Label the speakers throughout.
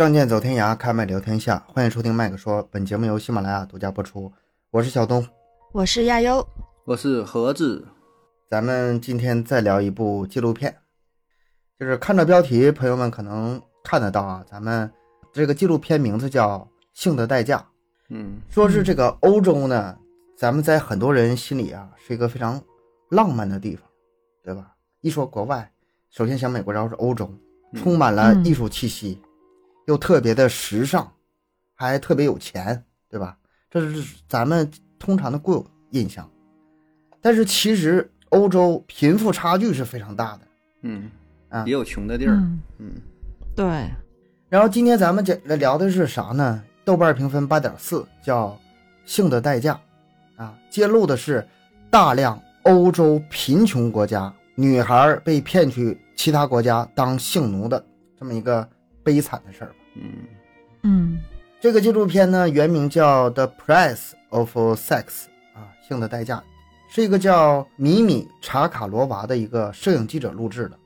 Speaker 1: 仗剑走天涯，开麦聊天下。欢迎收听麦克说，本节目由喜马拉雅独家播出。我是小东，
Speaker 2: 我是亚优，
Speaker 3: 我是盒子。
Speaker 1: 咱们今天再聊一部纪录片，就是看着标题，朋友们可能看得到啊。咱们这个纪录片名字叫《性的代价》。
Speaker 3: 嗯，
Speaker 1: 说是这个欧洲呢，咱们在很多人心里啊是一个非常浪漫的地方，对吧？一说国外，首先想美国，然后是欧洲，充满了艺术气息。又特别的时尚，还特别有钱，对吧？这是咱们通常的固有印象。但是其实欧洲贫富差距是非常大的，
Speaker 3: 嗯
Speaker 1: 啊，
Speaker 3: 也有穷的地儿，
Speaker 2: 嗯，对。
Speaker 1: 然后今天咱们讲聊的是啥呢？豆瓣评分八点四，叫《性的代价》，啊，揭露的是大量欧洲贫穷国家女孩被骗去其他国家当性奴的这么一个悲惨的事儿。
Speaker 3: 嗯
Speaker 2: 嗯，
Speaker 1: 这个纪录片呢，原名叫《The Price of Sex》啊，性的代价，是一个叫米米查卡罗娃的一个摄影记者录制的。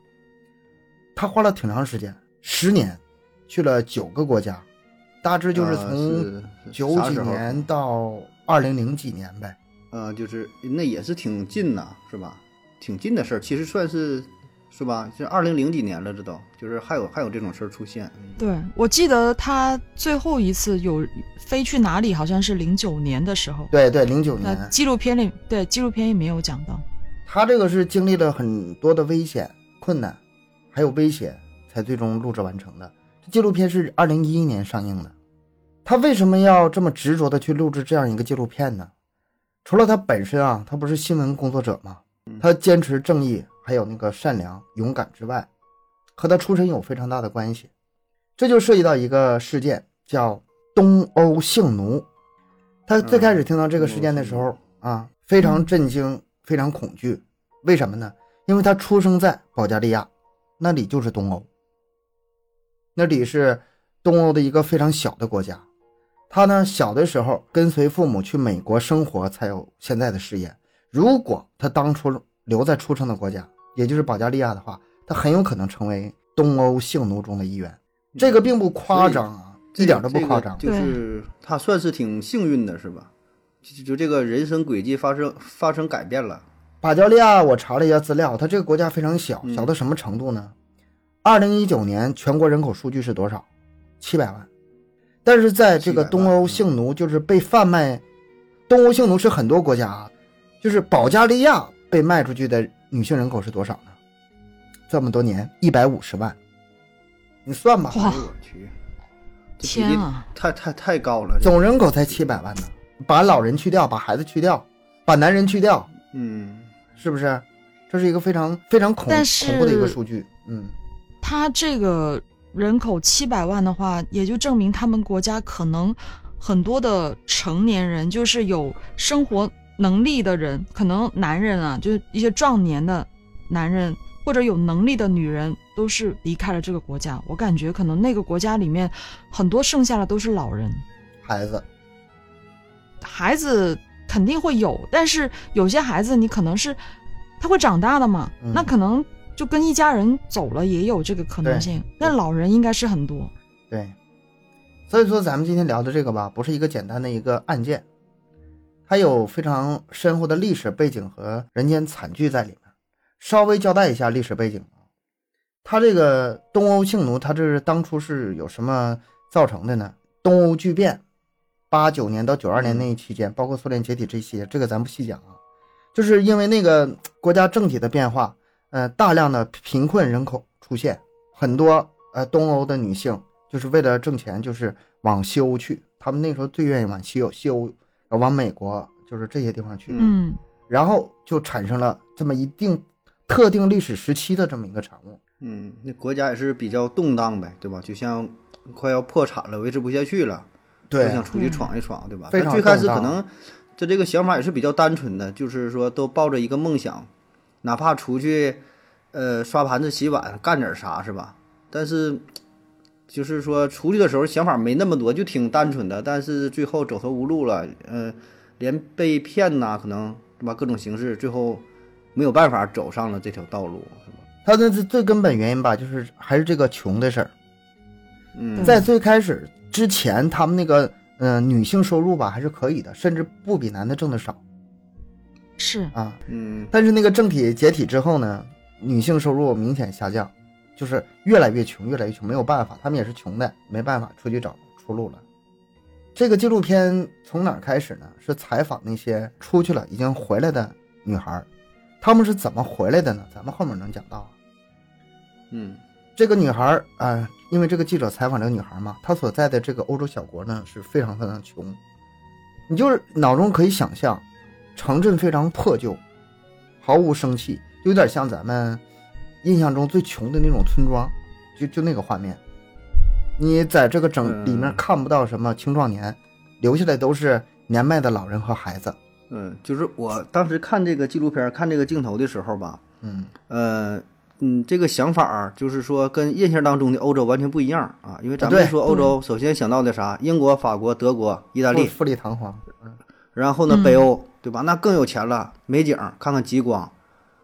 Speaker 1: 他花了挺长时间，十年，去了九个国家，大致就是从九几年到二零零几年呗。
Speaker 3: 呃，就是那也是挺近呐，是吧？挺近的事儿，其实算是。是吧？这二零零几年了，这都就是还有还有这种事儿出现。
Speaker 2: 对，我记得他最后一次有飞去哪里，好像是零九年的时候。
Speaker 1: 对对，零九年。
Speaker 2: 纪录片里，对纪录片也没有讲到。
Speaker 1: 他这个是经历了很多的危险、困难，还有危险，才最终录制完成的。这纪录片是二零一一年上映的。他为什么要这么执着的去录制这样一个纪录片呢？除了他本身啊，他不是新闻工作者吗？他坚持正义。还有那个善良勇敢之外，和他出身有非常大的关系，这就涉及到一个事件，叫东欧性奴。他最开始听到这个事件的时候啊，非常震惊，非常恐惧。为什么呢？因为他出生在保加利亚，那里就是东欧，那里是东欧的一个非常小的国家。他呢，小的时候跟随父母去美国生活，才有现在的事业。如果他当初留在出生的国家，也就是保加利亚的话，他很有可能成为东欧性奴中的一员，这个并不夸张啊，一点都不夸张。
Speaker 3: 就是他算是挺幸运的，是吧？就就这个人生轨迹发生发生改变了。
Speaker 1: 保加利亚，我查了一下资料，它这个国家非常小，小到什么程度呢？二零一九年全国人口数据是多少？七百万。但是在这个东欧性奴，就是被贩卖，东欧性奴是很多国家啊，就是保加利亚被卖出去的。女性人口是多少呢？这么多年，一百五十万，你算吧。
Speaker 2: 哇，
Speaker 3: 我去，
Speaker 2: 天啊，
Speaker 3: 太太太高了！
Speaker 1: 总人口才七百万呢，把老人去掉，把孩子去掉，把男人去掉，
Speaker 3: 嗯，
Speaker 1: 是不是？这是一个非常非常恐恐怖的一个数据。嗯，
Speaker 2: 他这个人口七百万的话，也就证明他们国家可能很多的成年人就是有生活。能力的人，可能男人啊，就是一些壮年的男人或者有能力的女人，都是离开了这个国家。我感觉可能那个国家里面很多剩下的都是老人、
Speaker 1: 孩子。
Speaker 2: 孩子肯定会有，但是有些孩子你可能是他会长大的嘛，那可能就跟一家人走了，也有这个可能性。但老人应该是很多。
Speaker 1: 对，所以说咱们今天聊的这个吧，不是一个简单的一个案件。它有非常深厚的历史背景和人间惨剧在里面。稍微交代一下历史背景啊，它这个东欧性奴，它这是当初是有什么造成的呢？东欧巨变，八九年到九二年那一期间，包括苏联解体这些，这个咱不细讲啊。就是因为那个国家政体的变化，呃，大量的贫困人口出现，很多呃东欧的女性就是为了挣钱，就是往西欧去，他们那时候最愿意往西欧西欧。往美国就是这些地方去，
Speaker 2: 嗯，
Speaker 1: 然后就产生了这么一定特定历史时期的这么一个产物，
Speaker 3: 嗯，那国家也是比较动荡呗，对吧？就像快要破产了，维持不下去了，
Speaker 1: 对，
Speaker 3: 想出去闯一闯，对吧？
Speaker 1: 非常
Speaker 3: 最开始可能这这个想法也是比较单纯的，就是说都抱着一个梦想，哪怕出去呃刷盘子、洗碗，干点啥是吧？但是。就是说出去的时候想法没那么多，就挺单纯的，但是最后走投无路了，呃，连被骗呐，可能对吧？各种形式，最后没有办法走上了这条道路，是吧？
Speaker 1: 他的最根本原因吧，就是还是这个穷的事儿。
Speaker 3: 嗯，
Speaker 1: 在最开始之前，他们那个呃女性收入吧还是可以的，甚至不比男的挣的少
Speaker 2: 是，
Speaker 1: 啊。
Speaker 3: 嗯
Speaker 1: 但是那个政体解体之后呢，女性收入明显下降，就是越来越穷，越来越穷，没有办法，他们也是穷的，没办法出去找出路了。这个纪录片从哪儿开始呢？是采访那些出去了已经回来的女孩儿，她们是怎么回来的呢？咱们后面能讲到啊。
Speaker 3: 嗯
Speaker 1: 这个女孩啊、呃因为这个记者采访这个女孩嘛，她所在的这个欧洲小国呢是非常非常穷，你就是脑中可以想象，城镇非常破旧，毫无生气，有点像咱们印象中最穷的那种村庄，就就那个画面。你在这个整
Speaker 3: 嗯
Speaker 1: 里面看不到什么青壮年，留下来都是年迈的老人和孩子。
Speaker 3: 嗯，就是我当时看这个纪录片看这个镜头的时候吧，
Speaker 1: 嗯
Speaker 3: 呃，嗯，这个想法就是说跟印象当中的欧洲完全不一样啊，因为咱们说欧洲，首先想到的啥？英国、法国、德国、意大利，
Speaker 1: 富丽堂皇。
Speaker 3: 然后呢，
Speaker 2: 嗯
Speaker 3: 北欧，对吧？那更有钱了，美景，看看极光，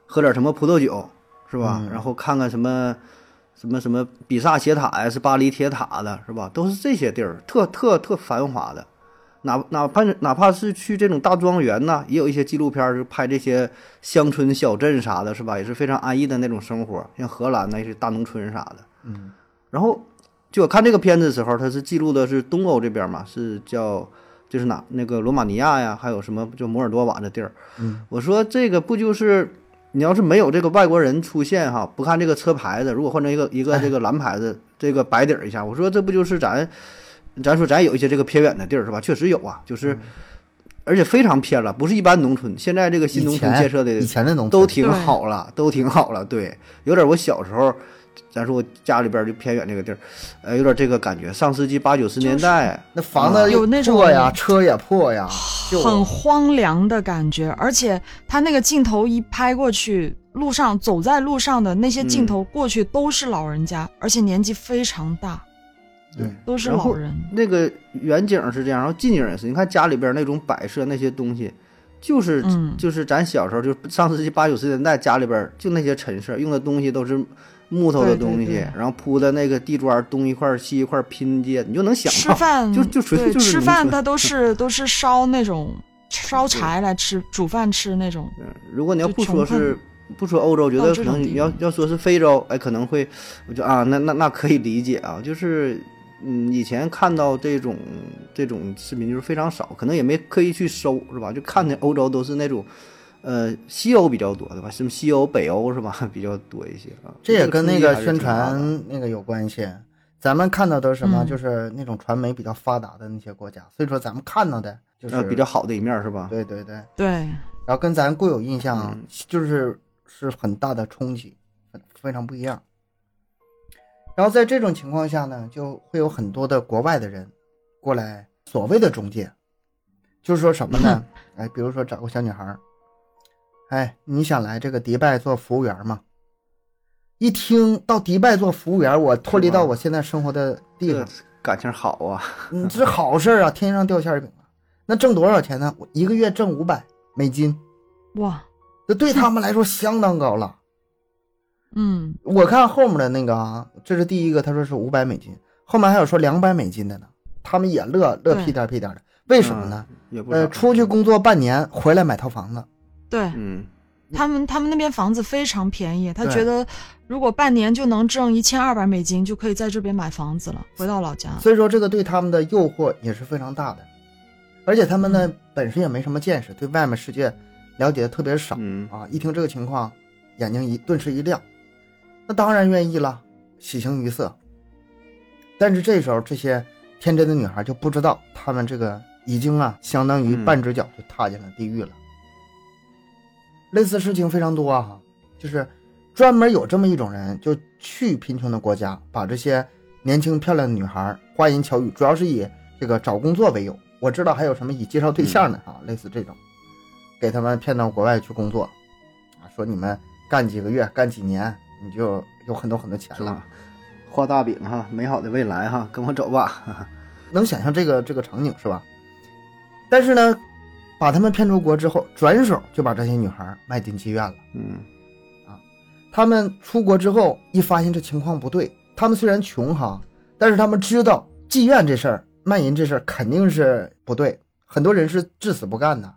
Speaker 3: 喝点什么葡萄酒，是吧？
Speaker 1: 嗯
Speaker 3: 然后看看什么什么什么比萨斜塔呀，是巴黎铁塔的，是吧？都是这些地儿，特特特繁华的。哪哪怕哪怕是去这种大庄园呐，也有一些纪录片儿，就拍这些乡村小镇啥的，是吧？也是非常安逸的那种生活，像荷兰那些大农村啥的。
Speaker 1: 嗯
Speaker 3: 然后就我看这个片子的时候，它是记录的是东欧这边嘛，是叫就是哪那个罗马尼亚呀，还有什么就摩尔多瓦这地儿。
Speaker 1: 嗯，
Speaker 3: 我说这个不就是你要是没有这个外国人出现哈，不看这个车牌子，如果换成一个一个这个蓝牌子，这个白底儿一下，我说这不就是咱咱说咱有一些这个偏远的地儿是吧？确实有啊，就是。而且非常偏了，不是一般农村。现在这个新农村建设的
Speaker 1: 以前的农村
Speaker 3: 都挺好了，都挺好了。对，有点我小时候，咱说我家里边就偏远这个地儿，呃，有点这个感觉。上世纪八九十年代，
Speaker 1: 那房子
Speaker 2: 有那种
Speaker 1: 破呀，车也破呀，就
Speaker 2: 很荒凉的感觉，而且他那个镜头一拍过去，路上走在路上的那些镜头过去都是老人家，而且年纪非常大，
Speaker 1: 对
Speaker 2: 都是老人。
Speaker 3: 那个远景是这样，然后近景也是。你看家里边那种摆设那些东西，就是、
Speaker 2: 嗯
Speaker 3: 就是咱小时候就上世纪八九十年代家里边就那些陈设，用的东西都是木头的东西，
Speaker 2: 对
Speaker 3: 然后铺的那个地砖东一块儿西一块儿拼接，你就能想到。
Speaker 2: 吃饭
Speaker 3: 就就纯粹
Speaker 2: 对
Speaker 3: 就是
Speaker 2: 吃饭，它都是 都是烧那种烧柴来吃，煮饭吃那种。
Speaker 3: 嗯，如果你要不说是不说欧洲，觉得可能你要要说是非洲，哎，可能会，我就啊，那那那可以理解啊，就是嗯，以前看到这种这种视频就是非常少，可能也没刻意去搜，是吧？就看见欧洲都是那种。呃，西欧比较多，对吧？什么西欧、北欧是吧？比较多一些啊。
Speaker 1: 这也跟那个宣传那个有关系。咱们看到的是什么？
Speaker 2: 嗯
Speaker 1: 就是那种传媒比较发达的那些国家，所以说咱们看到的就是、
Speaker 3: 呃比较好的一面是吧？
Speaker 1: 对对对，
Speaker 2: 对，
Speaker 1: 然后跟咱固有印象
Speaker 3: 嗯
Speaker 1: 就是是很大的冲击，很非常不一样。然后在这种情况下呢，就会有很多的国外的人过来，所谓的中介，就是说什么呢？哎，比如说找个小女孩儿，哎，你想来这个迪拜做服务员吗？一听到迪拜做服务员，我脱离到我现在生活的地方，
Speaker 3: 感情好啊，
Speaker 1: 你这好事儿啊，天上掉馅儿饼啊！那挣多少钱呢？我一个月挣五百美金，
Speaker 2: 哇，
Speaker 1: 这对他们来说相当高了。
Speaker 2: 嗯，
Speaker 1: 我看后面的那个啊，这是第一个，他说是五百美金，后面还有说两百美金的呢，他们也乐乐屁颠屁颠的，为什么呢？
Speaker 3: 也不少
Speaker 1: 呃，出去工作半年回来买套房子，
Speaker 2: 对。
Speaker 3: 嗯，
Speaker 2: 他们他们那边房子非常便宜，他觉得如果半年就能挣一千二百美金，就可以在这边买房子了，回到老家。
Speaker 1: 所以说这个对他们的诱惑也是非常大的，而且他们呢本身也没什么见识，对外面世界了解的特别少
Speaker 3: 嗯。
Speaker 1: 啊，一听这个情况，眼睛一顿时一亮，那当然愿意了，喜形于色。但是这时候这些天真的女孩就不知道，她们这个已经啊，相当于
Speaker 3: 嗯。
Speaker 1: 半只脚就踏进了地狱了。类似事情非常多啊，就是专门有这么一种人，就去贫穷的国家，把这些年轻漂亮的女孩花言巧语，主要是以这个找工作为由。我知道还有什么以介绍对象的啊，类似这种，给他们骗到国外去工作，啊，说你们干几个月、干几年，你就有很多很多钱了。？
Speaker 3: 画大饼哈，美好的未来哈，跟我走吧。
Speaker 1: 能想象这个这个场景是吧？但是呢，把他们骗出国之后，转手就把这些女孩卖进妓院了。
Speaker 3: 嗯
Speaker 1: 他们出国之后一发现这情况不对，他们虽然穷哈，但是他们知道妓院这事儿、卖淫这事儿肯定是不对，很多人是至死不干的。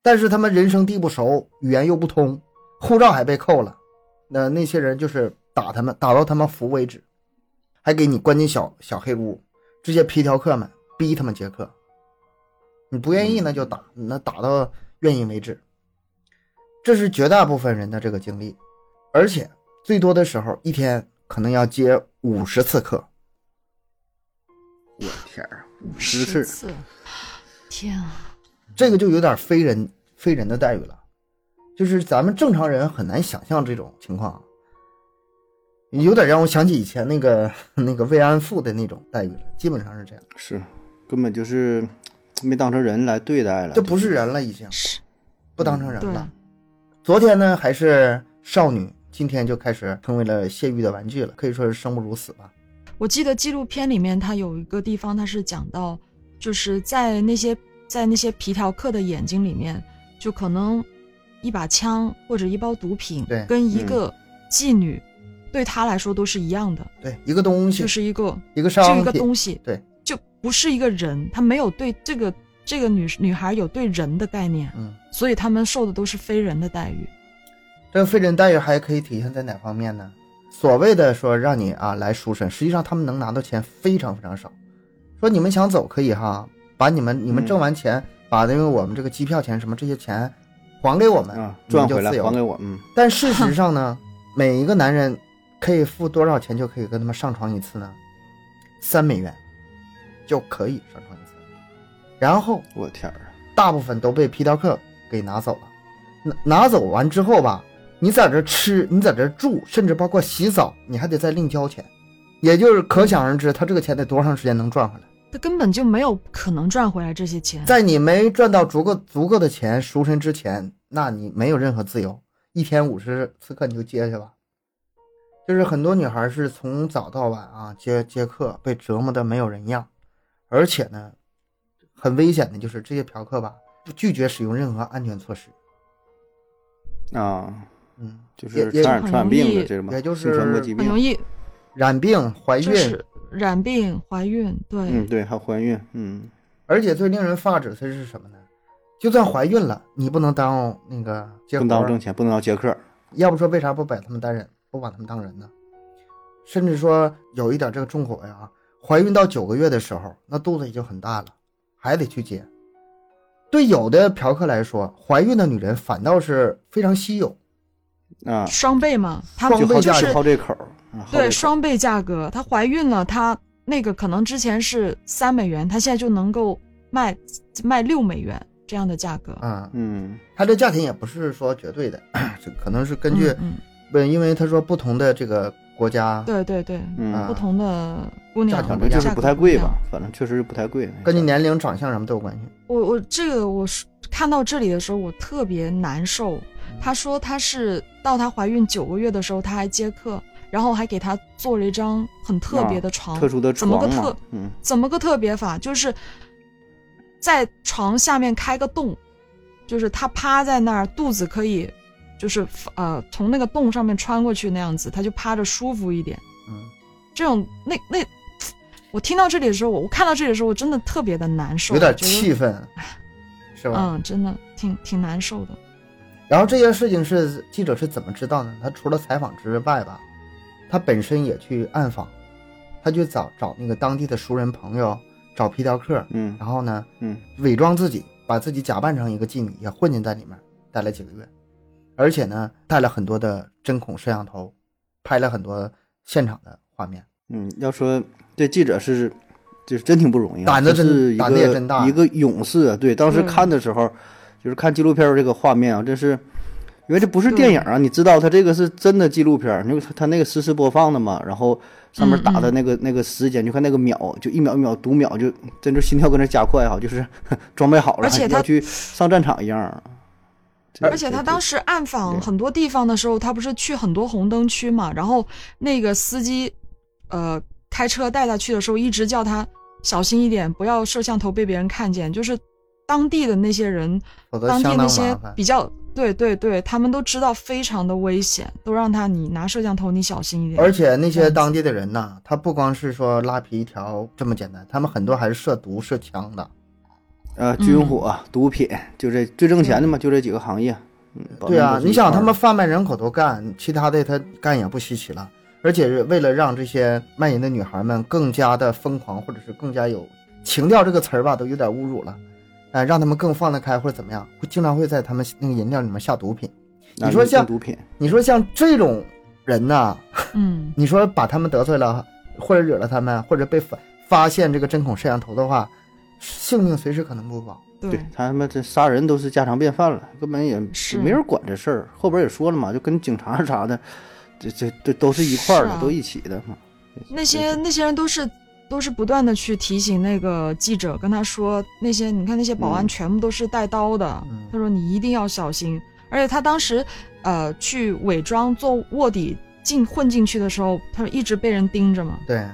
Speaker 1: 但是他们人生地不熟，语言又不通，护照还被扣了，那那些人就是打他们，打到他们服为止，还给你关进小小黑屋。这些皮条客们逼他们接客，你不愿意那就打，那打到愿意为止。这是绝大部分人的这个经历，而且最多的时候一天可能要接五十次课。
Speaker 3: 我天儿，五
Speaker 2: 十
Speaker 3: 十次，
Speaker 2: 次，天啊！
Speaker 1: 这个就有点非人非人的待遇了，就是咱们正常人很难想象这种情况，有点让我想起以前那个 那个慰安妇的那种待遇了，基本上是这样，
Speaker 3: 是根本就是没当成人来对待了。
Speaker 1: 这不是人了，已经。
Speaker 2: 是，
Speaker 1: 不当成人
Speaker 2: 对，
Speaker 1: 了。昨天呢还是少女，今天就开始成为了泄欲的玩具了，可以说是生不如死吧。
Speaker 2: 我记得纪录片里面，它有一个地方，它是讲到，就是在那些在那些皮条客的眼睛里面，就可能一把枪或者一包毒品，
Speaker 1: 对。
Speaker 2: 跟一个妓女，对他来说都是一样的，
Speaker 1: 对，一个东西，
Speaker 2: 就是一个
Speaker 1: 一个
Speaker 2: 就一个，东西，
Speaker 1: 对，
Speaker 2: 就不是一个人，他没有对这个这个女女孩有对人的概念，
Speaker 1: 嗯，
Speaker 2: 所以他们受的都是非人的待遇。
Speaker 1: 这个非人待遇还可以体现在哪方面呢？所谓的说让你啊来赎身，实际上他们能拿到钱非常非常少。说你们想走可以哈，把你们你们
Speaker 3: 嗯
Speaker 1: 挣完钱，把那个我们这个机票钱什么这些钱还给我们，
Speaker 3: 赚回来
Speaker 1: 就自由。
Speaker 3: 还给我，嗯，
Speaker 1: 但事实上呢，每一个男人可以付多少钱就可以跟他们上床一次呢？三美元就可以上床一次，然后
Speaker 3: 我天儿，
Speaker 1: 大部分都被皮条客给拿走了。拿拿走完之后吧，你在这吃，你在这住，甚至包括洗澡，你还得再另交钱。也就是可想而知，他这个钱得多长时间能赚回来？
Speaker 2: 他根本就没有可能赚回来这些钱。
Speaker 1: 在你没赚到足够足够的钱赎身之前，那你没有任何自由。一天五十次课你就接去吧。就是很多女孩是从早到晚啊接接客，被折磨的没有人样，而且呢，很危险的就是这些嫖客吧，拒绝使用任何安全措施。
Speaker 3: 啊，
Speaker 1: 嗯，
Speaker 3: 就是
Speaker 1: 也
Speaker 3: 染传染病
Speaker 2: 很容易
Speaker 3: 的这种，
Speaker 1: 也就是
Speaker 3: 性传播疾病，
Speaker 2: 很容易
Speaker 1: 染病、怀孕，
Speaker 2: 就是染病、怀孕，对，
Speaker 3: 嗯，对，还有怀孕，嗯，
Speaker 1: 而且最令人发指的是什么呢？就算怀孕了，你不能耽误那个接
Speaker 3: 不能当挣钱，不能当接客，
Speaker 1: 要不说为啥不把他们当人，不把他们当人呢？甚至说有一点这个重口味啊，怀孕到九个月的时候，那肚子已经很大了，还得去接。对有的嫖客来说，怀孕的女人反倒是非常稀有。
Speaker 3: 啊，
Speaker 2: 双倍嘛，她
Speaker 1: 双倍价
Speaker 2: 就是
Speaker 3: 好这口
Speaker 2: 对双倍价格。她怀孕了，她那个可能之前是三美元，她现在就能够卖卖六美元这样的价格。
Speaker 1: 啊、
Speaker 3: 嗯，
Speaker 1: 它这价钱也不是说绝对的，这可能是根据
Speaker 2: 嗯，嗯
Speaker 1: 不、因为他说不同的这个国家，
Speaker 2: 对对对，
Speaker 3: 嗯
Speaker 1: 啊
Speaker 2: 不同的姑娘
Speaker 1: 价钱
Speaker 3: 反正就是不太贵吧，反正确实是不太贵，
Speaker 1: 跟你年龄、长相什么都有关系。
Speaker 2: 我我这个我是看到这里的时候，我特别难受。她说她是到她怀孕九个月的时候，她还接客，然后还给她做了一张很特别的床，
Speaker 3: 特殊的
Speaker 2: 怎么个特，
Speaker 3: 嗯，
Speaker 2: 怎么个特别法？就是在床下面开个洞，就是她趴在那儿，肚子可以就是呃从那个洞上面穿过去那样子，他就趴着舒服一点。
Speaker 1: 嗯，
Speaker 2: 这种那那，我听到这里的时候，我我看到这里的时候，我真的特别的难受，
Speaker 1: 有点气愤，是吧？
Speaker 2: 嗯，真的挺挺难受的。
Speaker 1: 然后这件事情是记者是怎么知道呢？他除了采访之外吧，他本身也去暗访，他去找找那个当地的熟人朋友，找皮条客，
Speaker 3: 嗯
Speaker 1: 然后呢，
Speaker 3: 嗯，
Speaker 1: 伪装自己，把自己假扮成一个妓女，也混进在里面，待了几个月，而且呢，带了很多的针孔摄像头，拍了很多现场的画面。
Speaker 3: 嗯，要说这记者是，就是真挺不容易啊，
Speaker 1: 胆子真
Speaker 3: 这是一
Speaker 1: 胆子也
Speaker 3: 个
Speaker 1: 真大
Speaker 3: 一个勇士啊。对，当时看的时候，就是看纪录片儿这个画面啊，真是，因为这不是电影啊，你知道它这个是真的纪录片儿，因为它它那个实时播放的嘛，然后上面
Speaker 2: 嗯
Speaker 3: 打的那个、那个时间，就看那个秒，就一秒一秒读秒，就真就心跳跟那加快哈，就是 装备好了，要去上战场一样。这
Speaker 2: 而且他当时暗访很多地方的时候，他不是去很多红灯区嘛，然后那个司机，呃，开车带他去的时候，一直叫他小心一点，不要摄像头被别人看见。就是当地的那些人，当地那些。比较对对对，他们都知道非常的危险，都让他你拿摄像头你小心一点。
Speaker 1: 而且那些当地的人呐，他不光是说拉皮条这么简单，他们很多还是涉毒涉枪的。
Speaker 3: 呃，军火、毒品，就这最挣钱的嘛，就这几个行业。嗯，
Speaker 1: 对啊，你想他们贩卖人口都干，其他的他干也不稀奇了。而且是为了让这些卖淫的女孩们更加的疯狂，或者是更加有情调这个词儿吧，都有点侮辱了。哎，让他们更放得开或者怎么样，会经常会在他们那个饮料里面下毒品。你说像
Speaker 3: 毒品，
Speaker 1: 你说像这种人呐，
Speaker 2: 嗯，
Speaker 1: 你说把他们得罪了，或者惹了他们，或者被发发现这个针孔摄像头的话，性命随时可能不保。
Speaker 2: 对
Speaker 3: 他他们这杀人都是家常便饭了，根本也
Speaker 2: 是
Speaker 3: 没人管这事儿。后边也说了嘛，就跟警察啥的，这这这都是一块儿的，
Speaker 2: 啊
Speaker 3: 都一起的嘛。
Speaker 2: 那些那些人都是都是不断的去提醒那个记者，跟他说那些你看那些保安
Speaker 3: 嗯
Speaker 2: 全部都是带刀的，
Speaker 1: 嗯
Speaker 2: 他说你一定要小心。而且他当时呃去伪装做卧底进混进去的时候，他说一直被人盯着嘛。
Speaker 1: 对，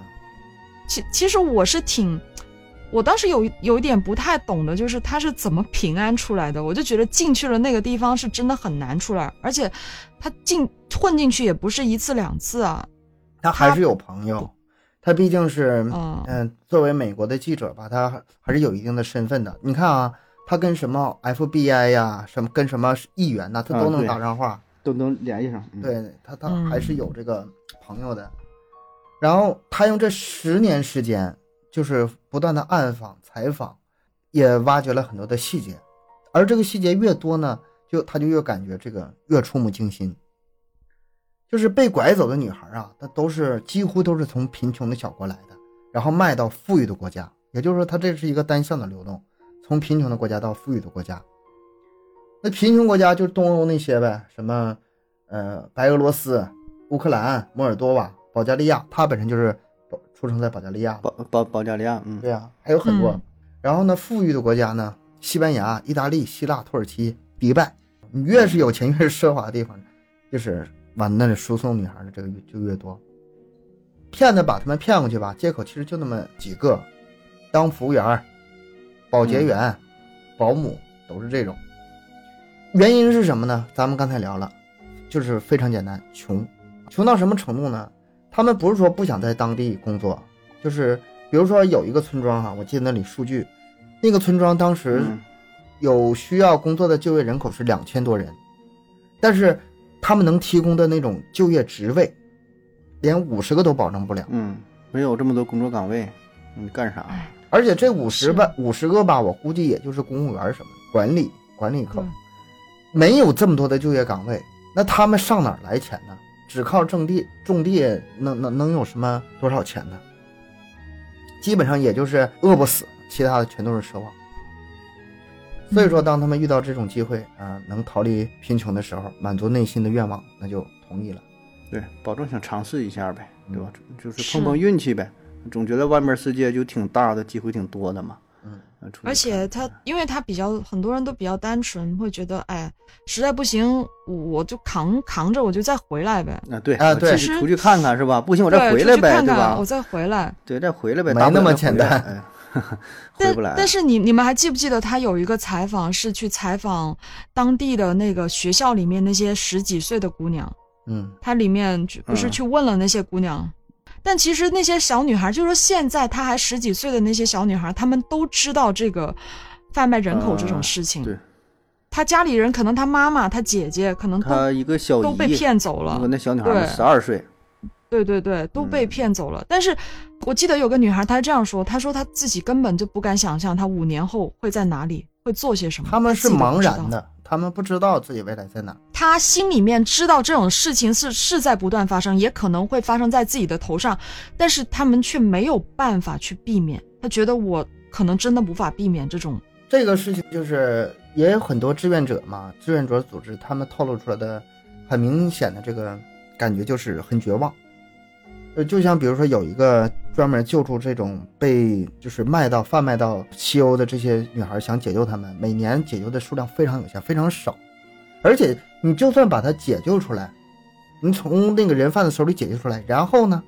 Speaker 2: 其其实我是挺，我当时有有一点不太懂的，就是他是怎么平安出来的。我就觉得进去了那个地方是真的很难出来，而且他进混进去也不是一次两次啊。
Speaker 1: 他还是有朋友，他毕竟是
Speaker 2: 嗯
Speaker 1: 嗯、作为美国的记者吧，他还是有一定的身份的。你看啊，他跟什么 FBI 呀、什么跟什么议员呐、他都能
Speaker 3: 啊对
Speaker 1: 打上话。
Speaker 3: 都能联系上。嗯，
Speaker 1: 对他，他
Speaker 2: 嗯
Speaker 1: 还是有这个朋友的。然后他用这十年时间，就是不断的暗访、采访，也挖掘了很多的细节。而这个细节越多呢，就他就越感觉这个越触目惊心。就是被拐走的女孩啊，她都是几乎都是从贫穷的小国来的，然后卖到富裕的国家。也就是说，它这是一个单向的流动，从贫穷的国家到富裕的国家。那贫穷国家就是东欧那些呗，什么呃白俄罗斯、乌克兰、摩尔多瓦、保加利亚，它本身就是出生在保加利亚。
Speaker 3: 保保保加利亚，嗯，
Speaker 1: 对呀、还有很多。
Speaker 2: 嗯
Speaker 1: 然后呢，富裕的国家呢，西班牙、意大利、希腊、土耳其、迪拜，你越是有钱越是奢华的地方，就是往那里输送女孩的这个就越多。骗子把他们骗过去吧，借口其实就那么几个，当服务员、保洁员、保姆都是这种。原因是什么呢？咱们刚才聊了，就是非常简单，穷，穷到什么程度呢？他们不是说不想在当地工作，就是比如说有一个村庄哈、我记得那里数据，那个村庄当时
Speaker 3: 嗯
Speaker 1: 有需要工作的就业人口是两千多人，但是他们能提供的那种就业职位，连五十个都保证不了。
Speaker 3: 嗯，没有这么多工作岗位，你干啥？
Speaker 2: 哎，
Speaker 1: 而且这五十
Speaker 2: 是
Speaker 1: 吧，五十个吧，我估计也就是公务员什么管理管理口
Speaker 2: 对，
Speaker 1: 没有这么多的就业岗位，那他们上哪儿来钱呢？只靠种地种地能能能有什么多少钱呢？基本上也就是饿不死，其他的全都是奢望。所以说，当他们遇到这种机会啊、能逃离贫穷的时候，满足内心的愿望，那就同意了。
Speaker 3: 对，保证想尝试一下呗，对吧？就是
Speaker 2: 是
Speaker 3: 碰碰运气呗。总觉得外面世界就挺大的，机会挺多的嘛。
Speaker 2: 而且他，因为他比较很多人都比较单纯，会觉得，哎，实在不行，我就扛扛着，我就再回来呗。
Speaker 3: 啊，对
Speaker 1: 啊对
Speaker 3: 出去看看是吧？不行我
Speaker 2: 对，
Speaker 3: 再回来呗，
Speaker 2: 出去看
Speaker 3: 对吧
Speaker 2: 看，我？再回来。
Speaker 3: 对，再回来呗，
Speaker 1: 没那么简单
Speaker 3: 哎 回
Speaker 2: 但
Speaker 3: 不来。
Speaker 2: 但是你你们还记不记得他有一个采访是去采访当地的那个学校里面那些十几岁的姑娘，
Speaker 1: 嗯，
Speaker 2: 他里面不是
Speaker 3: 嗯
Speaker 2: 去问了那些姑娘，但其实那些小女孩，就是说现在她还十几岁的那些小女孩，她们都知道这个贩卖人口这种
Speaker 3: 啊
Speaker 2: 事情。
Speaker 3: 对，
Speaker 2: 她家里人可能她妈妈、她姐姐可能
Speaker 3: 她一个小
Speaker 2: 都被骗走了
Speaker 3: 我那小女孩
Speaker 2: 对
Speaker 3: 十二岁，
Speaker 2: 对对对，都被
Speaker 3: 嗯
Speaker 2: 骗走了。但是我记得有个女孩，她这样说，她说她自己根本就不敢想象，她五年后会在哪里，会做些什么。
Speaker 1: 他们是茫然，的，他们不知道自己未来在哪。
Speaker 2: 他心里面知道这种事情是是在不断发生，也可能会发生在自己的头上，但是他们却没有办法去避免。他觉得我可能真的无法避免这种，
Speaker 1: 这个事情就是也有很多志愿者嘛，志愿者组织他们透露出来的很明显的这个感觉就是很绝望。呃，就像比如说有一个专门救助这种被就是卖到贩卖到西欧的这些女孩，想解救她们，每年解救的数量非常有限，非常少。而且你就算把她解救出来，你从那个人贩子手里解救出来，然后呢，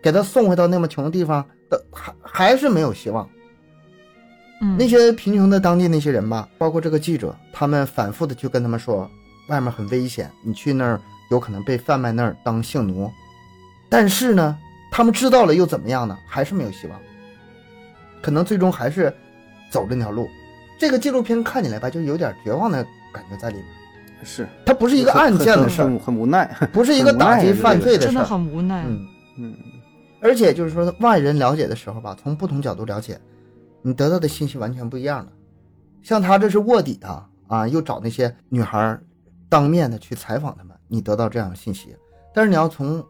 Speaker 1: 给她送回到那么穷的地方，的还还是没有希望。
Speaker 2: 嗯，
Speaker 1: 那些贫穷的当地那些人吧，包括这个记者，他们反复的去跟他们说，外面很危险，你去那儿有可能被贩卖那儿当性奴。但是呢，他们知道了又怎么样呢？还是没有希望，可能最终还是走这条路。这个纪录片看起来吧，就有点绝望的感觉在里面。
Speaker 3: 是
Speaker 1: 它不是一个案件的事儿
Speaker 3: 很，无奈。
Speaker 1: 不是一个打击犯罪的事
Speaker 2: 真的。很无奈。
Speaker 1: 嗯，
Speaker 3: 嗯，
Speaker 1: 而且就是说，外人了解的时候吧，从不同角度了解，你得到的信息完全不一样了。像他这是卧底啊啊，又找那些女孩当面的去采访他们，你得到这样的信息。但是你要从，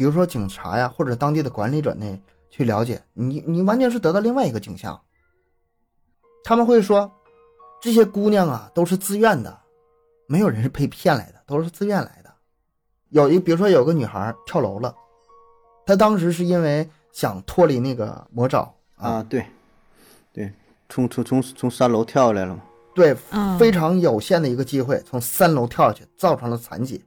Speaker 1: 比如说警察呀或者当地的管理者呢去了解，你你完全是得到另外一个景象。他们会说，这些姑娘啊都是自愿的，没有人是被骗来的，都是自愿来的。有一比如说有个女孩跳楼了。她当时是因为想脱离那个魔爪
Speaker 3: 啊，对，对，从从从从三楼跳下来了嘛。
Speaker 1: 对，
Speaker 2: 嗯
Speaker 1: 非常有限的一个机会，从三楼跳下去，造成了残疾。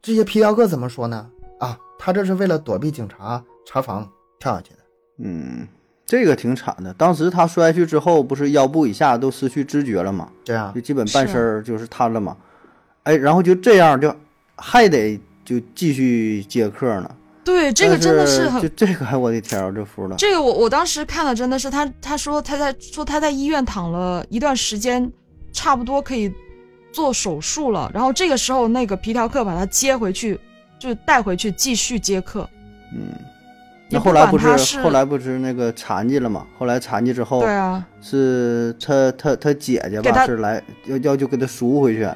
Speaker 1: 这些皮条客怎么说呢？啊，他这是为了躲避警察查房跳下去的。
Speaker 3: 嗯，这个挺惨的。当时他摔下去之后，不是腰部以下都失去知觉了吗？
Speaker 1: 这样
Speaker 3: 就，基本半身儿就是瘫了嘛。哎，然后就这样，就还得就继续接客呢。
Speaker 2: 对，这个真的是很
Speaker 3: 就这个，哎我的天儿，我这服了。
Speaker 2: 这个我我当时看了，真的是他他说他在说他在医院躺了一段时间，差不多可以做手术了。然后这个时候，那个皮条客把他接回去，就带回去继续接客。
Speaker 3: 嗯，那后来不
Speaker 2: 是
Speaker 3: 后来不是那个残疾了嘛？后来残疾之后，
Speaker 2: 对啊，
Speaker 3: 是他他他姐姐吧，是来要要求给他赎回去。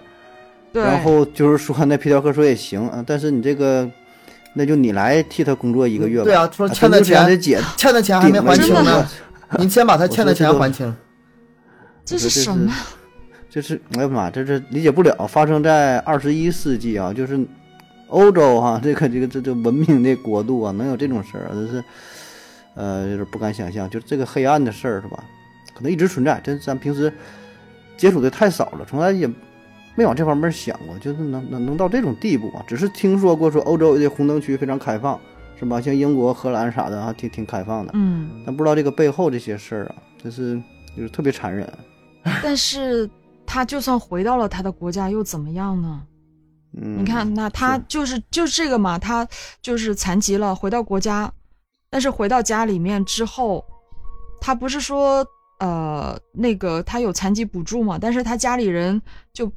Speaker 2: 对，
Speaker 3: 然后就是说那皮条客说也行啊，但是你这个，那就你来替他工作一个月吧。
Speaker 1: 对啊，说
Speaker 3: 啊
Speaker 1: 欠的
Speaker 3: 他
Speaker 1: 钱，
Speaker 3: 姐
Speaker 1: 欠的钱还没还清呢
Speaker 2: 的，
Speaker 1: 你先把他欠的钱还清。
Speaker 2: 这是什么？
Speaker 3: 这是哎呀妈，这是理解不了，发生在二十一世纪啊，就是欧洲哈、这个这个这这文明的国度啊，能有这种事儿啊，真是呃有点不敢想象，就这个黑暗的事儿是吧？可能一直存在，这咱平时接触的太少了，从来也没往这方面想过，就是能能能到这种地步啊，只是听说过说欧洲有的红灯区非常开放，是吧？像英国、荷兰啥的啊，挺挺开放的，
Speaker 2: 嗯，
Speaker 3: 但不知道这个背后这些事儿啊，真是就是特别残忍。
Speaker 2: 但是他就算回到了他的国家，又怎么样呢？
Speaker 3: 嗯，
Speaker 2: 你看，那他就是就是这个嘛，他就是残疾了，回到国家，但是回到家里面之后，他不是说呃那个他有残疾补助嘛，但是他家里人就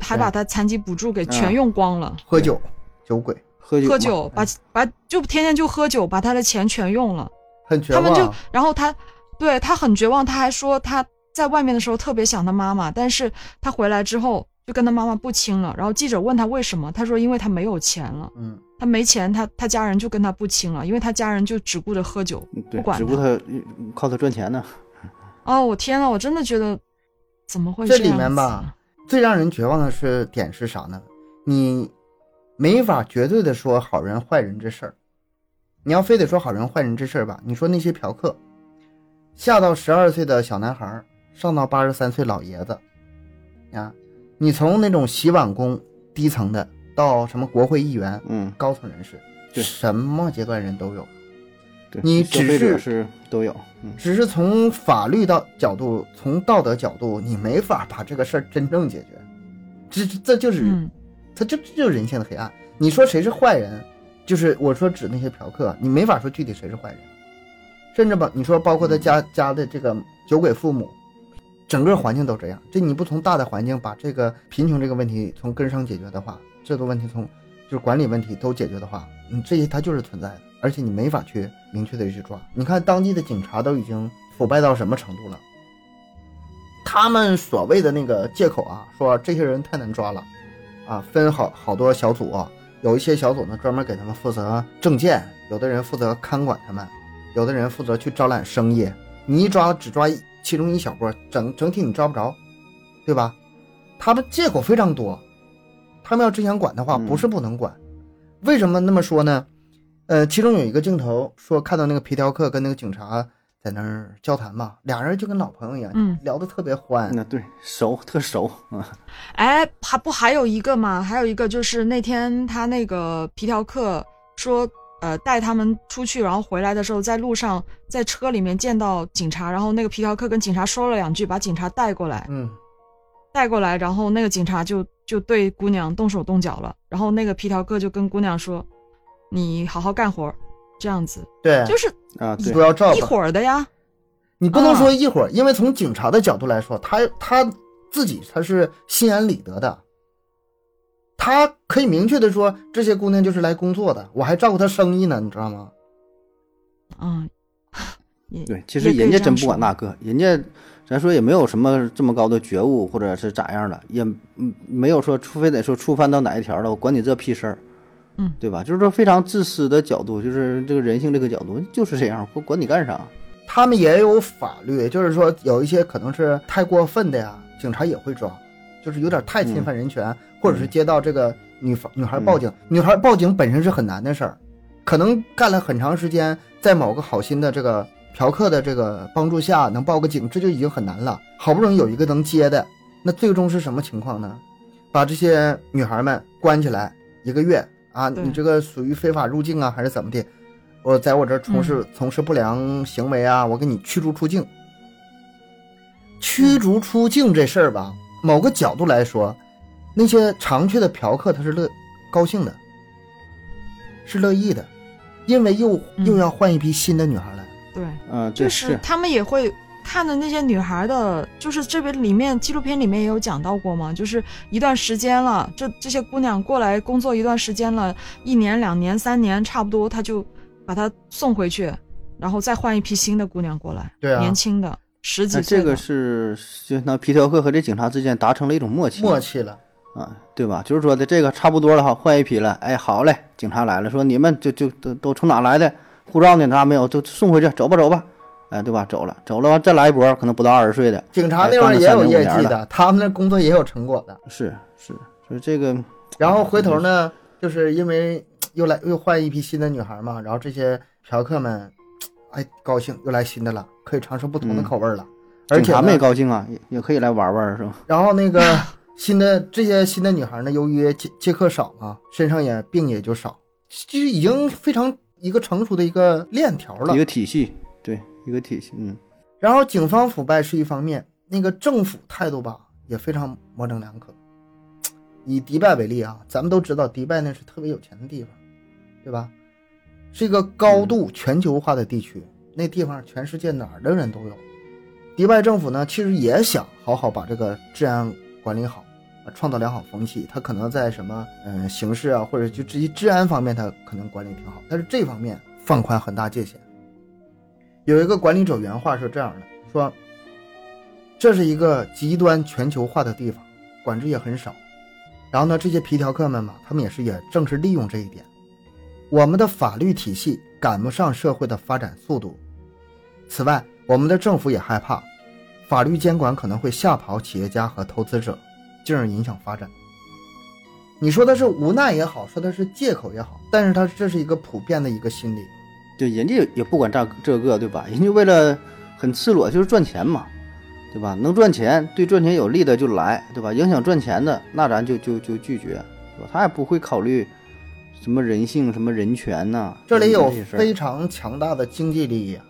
Speaker 2: 还把他残疾补助给全
Speaker 3: 嗯。
Speaker 2: 用光了，
Speaker 1: 喝酒，酒鬼，
Speaker 3: 喝酒
Speaker 2: 喝酒把把就天天就喝酒，把他的钱全用了。
Speaker 1: 很绝。
Speaker 2: 他们就。，然后他对他很绝望，他还说他在外面的时候特别想他妈妈，但是他回来之后就跟他妈妈不亲了。然后记者问他为什么，他说因为他没有钱了，
Speaker 1: 嗯，
Speaker 2: 他没钱，他他家人就跟他不亲了，因为他家人就只顾着喝酒，不，管
Speaker 3: 只顾他嗯靠他赚钱呢。
Speaker 2: 哦，我天呐，我真的觉得怎么会
Speaker 1: 这里面吧，最让人绝望的是点是啥呢？你没法绝对的说好人坏人这事儿，你要非得说好人坏人这事儿吧，你说那些嫖客，下到十二岁的小男孩，上到八十三岁老爷子，啊，你从那种洗碗工低层的到什么国会议员、
Speaker 3: 嗯，
Speaker 1: 高层人士，
Speaker 3: 对
Speaker 1: 什么阶段人都有。
Speaker 3: 对，
Speaker 1: 你只是
Speaker 3: 是都有，嗯，
Speaker 1: 只是从法律到角度，从道德角度，你没法把这个事儿真正解决。这这就是，
Speaker 2: 嗯
Speaker 1: 它就这就是人性的黑暗。你说谁是坏人，就是我说指那些嫖客，你没法说具体谁是坏人，甚至吧，你说包括他家家的这个酒鬼父母，整个环境都这样。这你不从大的环境把这个贫穷这个问题从根上解决的话，制度问题从就是管理问题都解决的话，你这些它就是存在的，而且你没法去明确的去抓。你看当地的警察都已经腐败到什么程度了？他们所谓的那个借口啊，说这些人太难抓了，啊，分好好多小组、有一些小组呢专门给他们负责证件，有的人负责看管他们，有的人负责去招揽生意。你一抓只抓一其中一小波，整整体你抓不着，对吧？他们借口非常多，他们要真想管的话，
Speaker 3: 嗯
Speaker 1: 不是不能管。为什么那么说呢？呃，其中有一个镜头说看到那个皮条客跟那个警察在那儿交谈嘛，俩人就跟老朋友一样，
Speaker 2: 嗯
Speaker 1: 聊得特别欢。
Speaker 3: 那对熟特熟啊，
Speaker 2: 哎，还不还有一个嘛？还有一个就是那天他那个皮条客说，呃带他们出去，然后回来的时候在路上在车里面见到警察，然后那个皮条客跟警察说了两句，把警察带过来，
Speaker 1: 嗯，
Speaker 2: 带过来，然后那个警察就就对姑娘动手动脚了，然后那个皮条客就跟姑娘说：“你好好干活，这样子
Speaker 1: 对，
Speaker 2: 就是
Speaker 3: 啊，对
Speaker 1: 不，要照。
Speaker 2: 一会儿的呀。
Speaker 1: 你不能
Speaker 2: 啊
Speaker 1: 说一会儿，因为从警察的角度来说，他他自己他是心安理得的，他可以明确的说，这些姑娘就是来工作的，我还照顾她生意呢，你知道吗？
Speaker 2: 嗯，
Speaker 3: 对，其实人家真不管那个，人家咱说也没有什么这么高的觉悟，或者是咋样的，也嗯没有说，除非得说触犯到哪一条了，我管你这屁事儿，
Speaker 2: 嗯，
Speaker 3: 对吧？就是说非常自私的角度，就是这个人性这个角度就是这样，我管你干啥？
Speaker 1: 他们也有法律，就是说有一些可能是太过分的呀，警察也会抓，就是有点太侵犯人权，或者是接到这个女女孩报警，女孩报警本身是很难的事儿，可能干了很长时间，在某个好心的这个嫖客的这个帮助下能报个警，这就已经很难了。好不容易有一个能接的，那最终是什么情况呢？把这些女孩们关起来一个月啊，你这个属于非法入境啊，还是怎么的？我在我这儿从事、从事不良行为啊，我给你驱逐出境。驱逐出境这事儿吧，某个角度来说，那些常去的嫖客他是乐高兴的，是乐意的，因为又
Speaker 2: 嗯。
Speaker 1: 又要换一批新的女孩来。
Speaker 2: 对，
Speaker 3: 嗯、对，
Speaker 2: 就是。他们也会看的那些女孩的，就是这边里面纪录片里面也有讲到过嘛，就是一段时间了，这这些姑娘过来工作一段时间了，一年、两年、三年，差不多，他就把她送回去，然后再换一批新的姑娘过来，
Speaker 1: 对啊。
Speaker 2: 年轻的十几岁，
Speaker 3: 这个是就那皮条客和这警察之间达成了一种默契，
Speaker 1: 默契了，
Speaker 3: 啊，对吧？就是说的这个差不多了哈，换一批了。哎，好嘞，警察来了，说你们就就都都从哪来的？护照呢？拿没有？就送回去，走吧走吧。哎，对吧？走了，走了，完再来一波，可能不到二十岁的，
Speaker 1: 警察那会儿也有业绩的，他们那工作也有成果的。
Speaker 3: 是是，所以这个
Speaker 1: 然后回头呢，就是因为又来又换一批新的女孩嘛，然后这些嫖客们，哎，高兴又来新的了，可以尝试不同的口味了。而且
Speaker 3: 警察们也，高兴啊，也也可以来玩玩，是吧？
Speaker 1: 然后那个新的这些新的女孩呢，由于接接客少嘛，身上也病也就少，其实已经非常一个成熟的一个链条了
Speaker 3: 一。个体系，对，一个体系，嗯，
Speaker 1: 然后警方腐败是一方面，那个政府态度吧也非常模棱两可。以迪拜为例啊，咱们都知道迪拜那是特别有钱的地方，对吧？是一个高度全球化的地区，那地方全世界哪儿的人都有。迪拜政府呢，其实也想好好把这个治安管理好，啊，创造良好风气。他可能在什么嗯刑事啊，或者就至于治安方面，他可能管理挺好，但是这方面放宽很大界限。有一个管理者原话是这样的：说这是一个极端全球化的地方，管制也很少。然后呢，这些皮条客们嘛，他们也是也正是利用这一点，我们的法律体系赶不上社会的发展速度。此外，我们的政府也害怕，法律监管可能会吓跑企业家和投资者，进而影响发展。你说的是无奈也好，说的是借口也好，但是他这是一个普遍的一个心理。
Speaker 3: 对，人家也不管这这个，对吧？人家为了很赤裸，就是赚钱嘛，对吧？能赚钱，对赚钱有利的就来，对吧？影响赚钱的，那咱就就就拒绝，对吧？他也不会考虑什么人性、什么人权呐、
Speaker 1: 这里有非常强大的经济利益啊，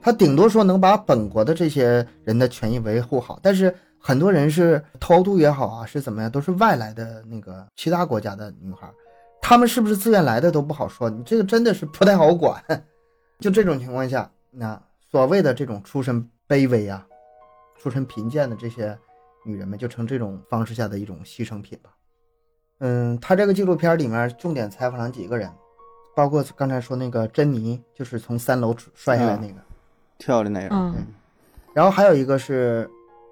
Speaker 1: 他顶多说能把本国的这些人的权益维护好，但是很多人是偷渡也好啊，是怎么样，都是外来的那个其他国家的女孩，他们是不是自愿来的都不好说，你这个真的是不太好管。就这种情况下，那所谓的这种出身卑微啊、出身贫贱的这些女人们，就成这种方式下的一种牺牲品吧。嗯，他这个纪录片里面重点采访了几个人，包括刚才说那个珍妮，就是从三楼摔下来那个，
Speaker 3: 跳的那样，
Speaker 2: 嗯
Speaker 1: 然后还有一个是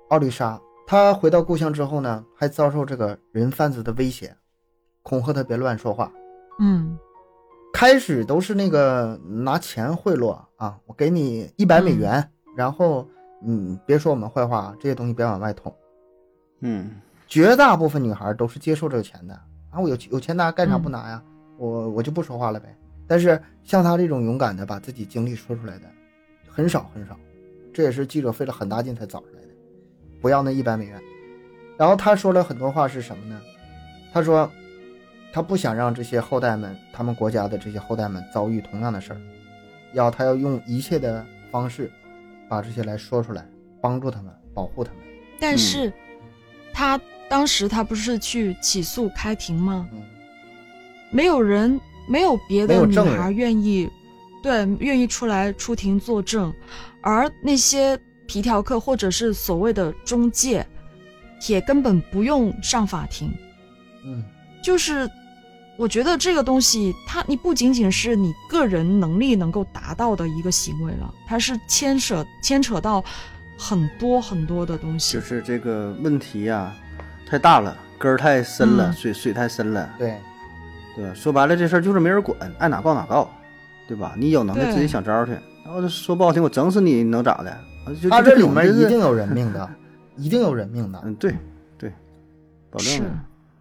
Speaker 1: 奥丽莎，她回到故乡之后呢，还遭受这个人贩子的威胁，恐吓她别乱说话。
Speaker 2: 嗯
Speaker 1: 开始都是那个拿钱贿赂啊，我给你一百美元，然后嗯，别说我们坏话，这些东西别往外捅。
Speaker 3: 嗯，
Speaker 1: 绝大部分女孩都是接受这个钱的啊，我有有钱拿，干啥不拿呀？我我就不说话了呗。但是像她这种勇敢的把自己经历说出来的，很少很少，这也是记者费了很大劲才找出来的。不要那一百美元，然后他说了很多话是什么呢？他说，他不想让这些后代们，他们国家的这些后代们遭遇同样的事儿，要他要用一切的方式把这些来说出来，帮助他们，保护他们。
Speaker 2: 但是，他当时他不是去起诉开庭吗？
Speaker 1: 嗯，
Speaker 2: 没有人，没有别的女孩愿意，对，愿意出来出庭作证，而那些皮条客或者是所谓的中介，也根本不用上法庭。
Speaker 1: 嗯，
Speaker 2: 就是，我觉得这个东西，它你不仅仅是你个人能力能够达到的一个行为了，它是牵扯牵扯到很多很多的东西
Speaker 3: 就。是这个问题呀、太大了，根儿太深了，
Speaker 2: 嗯
Speaker 3: 水水太深了，
Speaker 1: 对，
Speaker 3: 对？说白了，这事儿就是没人管，爱哪告哪告，对吧？你有能耐自己想招儿去，然后说不好听，我整死你能咋的？啊就
Speaker 1: 他这里面一定有人命的，一定有人命的。
Speaker 3: 嗯，对对，保证。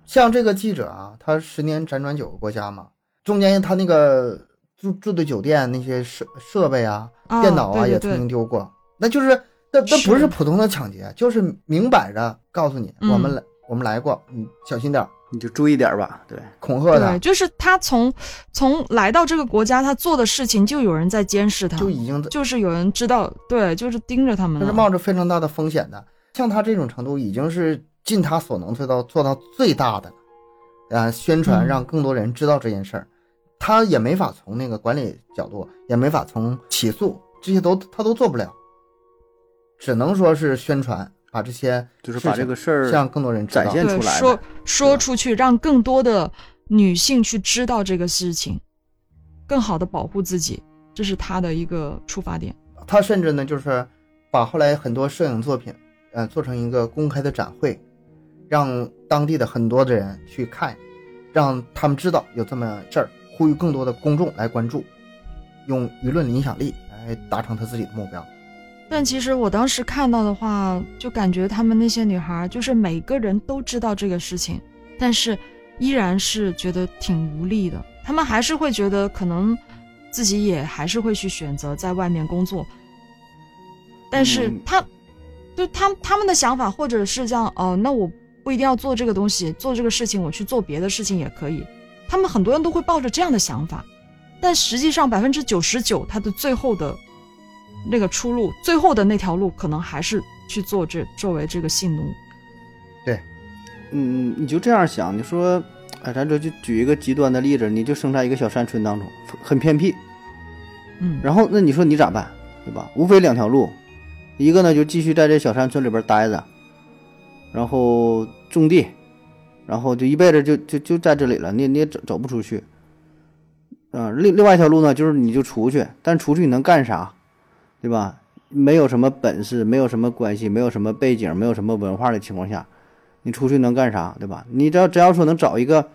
Speaker 1: 像这个记者啊，他十年辗转九个国家嘛，中间他那个住住的酒店那些设设备啊、
Speaker 2: 啊
Speaker 1: 电脑啊
Speaker 2: 对对对
Speaker 1: 也曾经丢过，那就是那那不是普通的抢劫，就是明摆着告诉你，
Speaker 2: 嗯
Speaker 1: 我们来我们来过，你小心点儿，
Speaker 3: 你就注意点吧，对，
Speaker 1: 恐吓他，
Speaker 2: 就是他从从来到这个国家，他做的事情就有人在监视他，
Speaker 1: 就已经
Speaker 2: 就是有人知道，对，就是盯着他们了。
Speaker 1: 他是冒着非常大的风险的。像他这种程度，已经是尽他所能做到做到最大的了，啊，宣传
Speaker 2: 嗯
Speaker 1: 让更多人知道这件事儿。他也没法从那个管理角度，也没法从起诉这些都他都做不了，只能说是宣传，把这些
Speaker 3: 就是把这个事儿
Speaker 1: 向更多人
Speaker 3: 展。现出来
Speaker 2: 说说出去，让更多的女性去知道这个事情，更好的保护自己，这是他的一个出发点。
Speaker 1: 他甚至呢，就是把后来很多摄影作品，呃，做成一个公开的展会，让当地的很多的人去看，让他们知道有这么事儿，呼吁更多的公众来关注，用舆论影响力来达成他自己的目标。
Speaker 2: 但其实我当时看到的话，就感觉他们那些女孩，就是每个人都知道这个事情，但是依然是觉得挺无力的。他们还是会觉得可能自己也还是会去选择在外面工作，但是
Speaker 3: 嗯
Speaker 2: 他，就他他们的想法，或者是这样，哦、那我不一定要做这个东西，做这个事情，我去做别的事情也可以。他们很多人都会抱着这样的想法，但实际上百分之九十九，他的最后的那个出路，最后的那条路，可能还是去做这作为这个性奴。
Speaker 3: 对嗯，你就这样想，你说，哎，咱这就举一个极端的例子，你就生在一个小山村当中，很偏僻，
Speaker 2: 嗯，
Speaker 3: 然后那你说你咋办，对吧？无非两条路，一个呢就继续在这小山村里边待着，然后种地，然后就一辈子就就就在这里了，你你也走走不出去。嗯、另另外一条路呢，就是你就出去，但出去你能干啥，对吧？没有什么本事，没有什么关系，没有什么背景，没有什么文化的情况下，你出去能干啥，对吧？你只要只要说能找一个，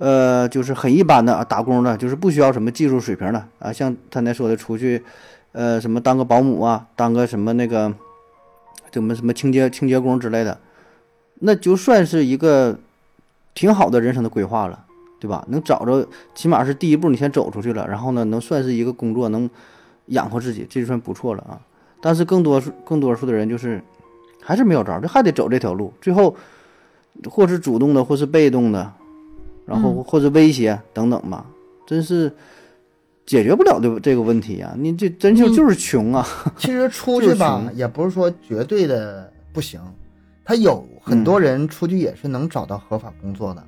Speaker 3: 呃，就是很一般的打工的，就是不需要什么技术水平的啊，像他那说的出去，呃，什么当个保姆啊，当个什么那个，怎么什么清洁清洁工之类的，那就算是一个挺好的人生的规划了，对吧？能找着，起码是第一步，你先走出去了，然后呢，能算是一个工作，能养活自己，这就算不错了啊。但是更多数更多数的人就是还是没有招儿，就还得走这条路，最后或是主动的，或是被动的，然后
Speaker 2: 嗯
Speaker 3: 或者威胁等等吧，真是解决不了的这个问题啊！你这真就
Speaker 2: 嗯
Speaker 3: 就是穷啊，
Speaker 1: 其实出去吧，也不是说绝对的不行，他有很多人出去也是能找到合法工作的。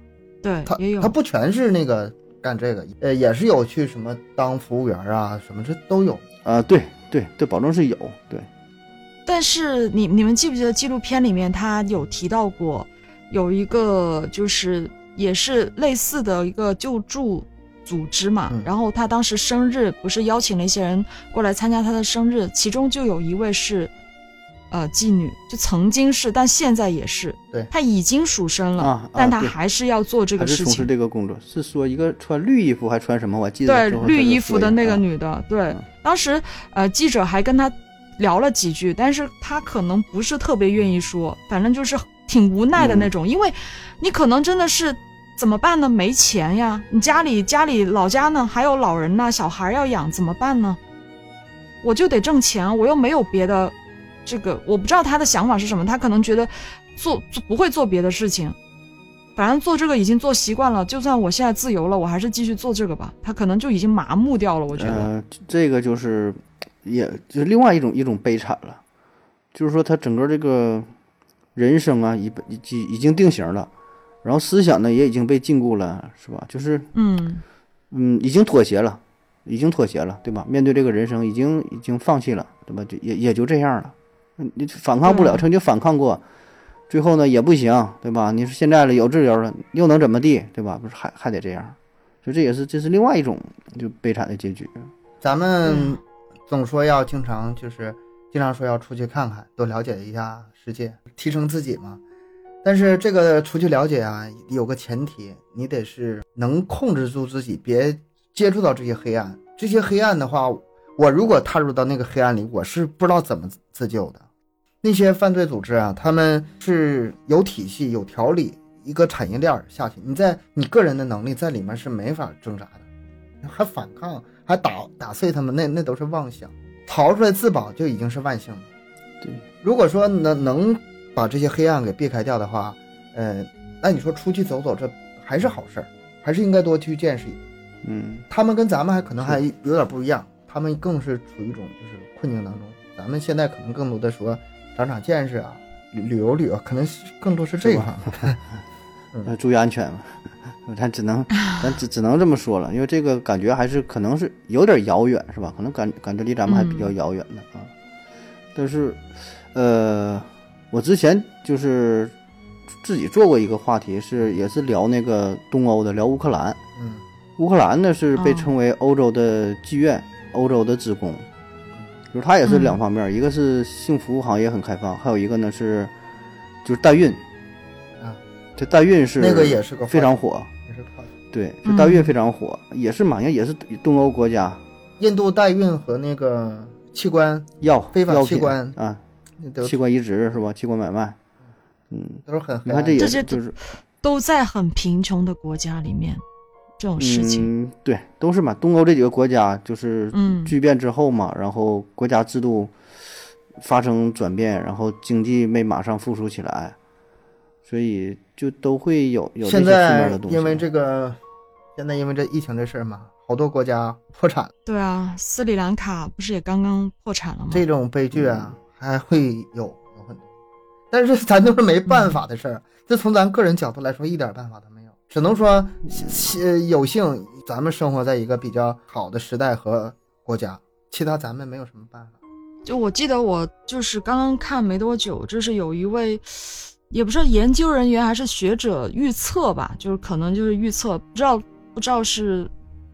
Speaker 1: 他，
Speaker 2: 对也有
Speaker 1: 他。不全是那个干这个，呃，也是有去什么当服务员啊，什么这都有。
Speaker 3: 啊，对对对，保证是有，对，
Speaker 2: 但是你你们记不记得纪录片里面他有提到过，有一个就是也是类似的一个救助组织嘛，
Speaker 1: 嗯
Speaker 2: 然后他当时生日不是邀请了一些人过来参加他的生日，其中就有一位是。呃，妓女就曾经是，但现在也是。
Speaker 1: 对
Speaker 2: 她已经赎身了，
Speaker 3: 啊啊
Speaker 2: 但她还是要做这个事
Speaker 3: 情是从事。这个工作，是说一个穿绿衣服还穿什么？我记得
Speaker 2: 对绿衣服的那个
Speaker 3: 啊
Speaker 2: 女的，对
Speaker 3: 嗯，
Speaker 2: 当时呃记者还跟她聊了几句，但是她可能不是特别愿意说，反正就是挺无奈的那
Speaker 3: 嗯
Speaker 2: 种，因为你可能真的是怎么办呢？没钱呀，你家里家里老家呢还有老人呢，小孩要养，怎么办呢？我就得挣钱，我又没有别的，这个我不知道他的想法是什么，他可能觉得做做不会做别的事情，反反正做这个已经做习惯了，就算我现在自由了，我还是继续做这个吧。他可能就已经麻木掉了，我觉得。
Speaker 3: 呃，这个就是，也就是另外一种一种悲惨了，就是说他整个这个人生啊，已已已已经定型了，然后思想呢也已经被禁锢了，是吧？就是
Speaker 2: 嗯
Speaker 3: 嗯，已经妥协了，已经妥协了，对吧？面对这个人生，已经已经放弃了，对吧？就也也就这样了，嗯你反抗不了，曾经反抗过，最后呢也不行，对吧？你说现在了有自由了，又能怎么地，对吧？不是还还得这样，所以这也是这是另外一种就悲惨的结局。
Speaker 1: 咱们总说要经常就是经常说要出去看看，多了解一下世界，提升自己嘛。但是这个出去了解啊，有个前提，你得是能控制住自己，别接触到这些黑暗。这些黑暗的话，我如果踏入到那个黑暗里，我是不知道怎么自救的。那些犯罪组织啊，他们是有体系、有条理，一个产业链儿下去，你在你个人的能力在里面是没法挣扎的，还反抗，还打打碎他们，那那都是妄想。逃出来自保就已经是万幸了。
Speaker 3: 对，
Speaker 1: 如果说能能把这些黑暗给避开掉的话，呃，那你说出去走走，这还是好事儿，还是应该多去见识。
Speaker 3: 嗯，
Speaker 1: 他们跟咱们还可能还有点不一样，他们更是处于一种就是困境当中。咱们现在可能更多的说长长见识啊，旅旅游旅游，可能是更多是这个
Speaker 3: 是吧
Speaker 1: 方面。
Speaker 3: 呃，注意安全嘛，咱只能 咱只只能这么说了，因为这个感觉还是可能是有点遥远，是吧？可能感感觉离咱们还比较遥远的啊。但是，呃，我之前就是自己做过一个话题，是也是聊那个东欧的，聊乌克兰。
Speaker 1: 嗯
Speaker 3: 乌克兰呢是被
Speaker 2: 哦
Speaker 3: 称为欧洲的妓院、欧洲的子宫，就是它也是
Speaker 2: 嗯。
Speaker 3: 两方面，一个是性服务行业很开放，还有一个呢是就是代孕
Speaker 1: 啊，
Speaker 3: 这代孕是
Speaker 1: 那个也是个
Speaker 3: 非常火，
Speaker 1: 也是靠
Speaker 3: 对，这代孕
Speaker 2: 嗯。
Speaker 3: 非常火，也是马上也是东欧国家。
Speaker 1: 印度代孕和那个器官
Speaker 3: 药
Speaker 1: 非法器官
Speaker 3: 啊，器官移植是吧？器官买卖，嗯，
Speaker 1: 都是很
Speaker 3: 你看这
Speaker 2: 些
Speaker 3: 就是
Speaker 2: 都在很贫穷的国家里面，这种事情，
Speaker 3: 嗯，对，都是嘛。东欧这几个国家就是
Speaker 2: 嗯
Speaker 3: 巨变之后嘛，然后国家制度发生转变，然后经济没马上复苏起来，所以就都会有有这些负
Speaker 1: 现在
Speaker 3: 面的东西。
Speaker 1: 因为这个，现在因为这疫情这事儿嘛，好多国家破产，
Speaker 2: 对啊，斯里兰卡不是也刚刚破产了吗？
Speaker 1: 这种悲剧啊还会有有很多，但是咱都是没办法的事儿。这从咱个人角度来说，一点办法都没有，只能说有幸咱们生活在一个比较好的时代和国家，其他咱们没有什么办法。
Speaker 2: 就我记得我就是刚刚看没多久，就是有一位，也不知道研究人员还是学者预测吧，就是可能就是预测，不知道不知道是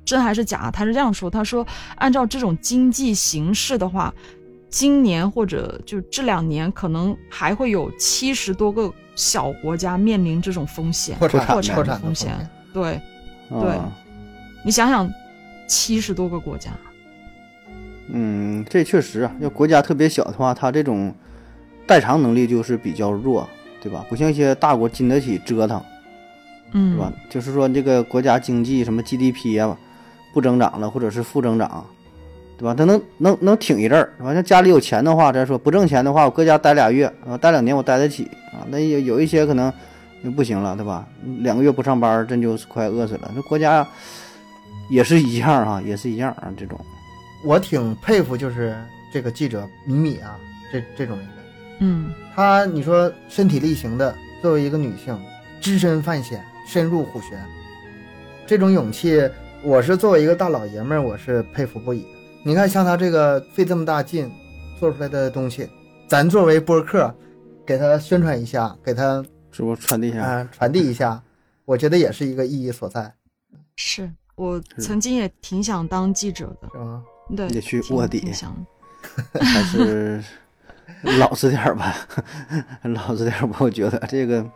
Speaker 2: 真还是假。他是这样说，他说按照这种经济形势的话，今年或者就这两年可能还会有七十多个小国家面临这种风险，
Speaker 1: 破产
Speaker 2: 破
Speaker 1: 破产
Speaker 2: 风险。对
Speaker 3: 啊
Speaker 2: 对你想想，七十多个国家，
Speaker 3: 嗯，这确实啊，要国家特别小的话，它这种代偿能力就是比较弱，对吧？不像一些大国经得起折腾。
Speaker 2: 嗯，
Speaker 3: 是吧？就是说这个国家经济什么 GDP 啊不增长了，或者是负增长，对吧？他能能能挺一阵儿，完了家里有钱的话，咱说不挣钱的话，我搁家待俩月啊，待两年我待得起啊。那有有一些可能就不行了，对吧？两个月不上班，真就是快饿死了。那国家也是一样啊，也是一样啊，这种
Speaker 1: 我挺佩服，就是这个记者米米啊，这这种人的。
Speaker 2: 嗯
Speaker 1: 他你说身体力行的，作为一个女性，只身犯险，深入虎穴，这种勇气，我是作为一个大老爷们儿，我是佩服不已的。你看，像他这个费这么大劲做出来的东西，咱作为播客，给他宣传一下，给他
Speaker 3: 是不是传递一下？
Speaker 1: 啊、传递一下，我觉得也是一个意义所在，
Speaker 2: 是我曾经也挺想当记者的，
Speaker 1: 是吧？
Speaker 2: 对，
Speaker 3: 得去卧底
Speaker 2: 想
Speaker 3: 还是老实点儿吧，老实点儿吧。我觉得这个，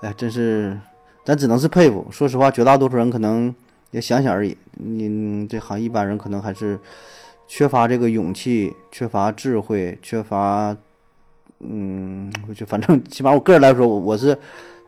Speaker 3: 哎，真是，咱只能是佩服。说实话，绝大多数人可能也想想而已。你这行一般人可能还是缺乏这个勇气，缺乏智慧，缺乏，嗯，我就反正起码我个人来说，我我是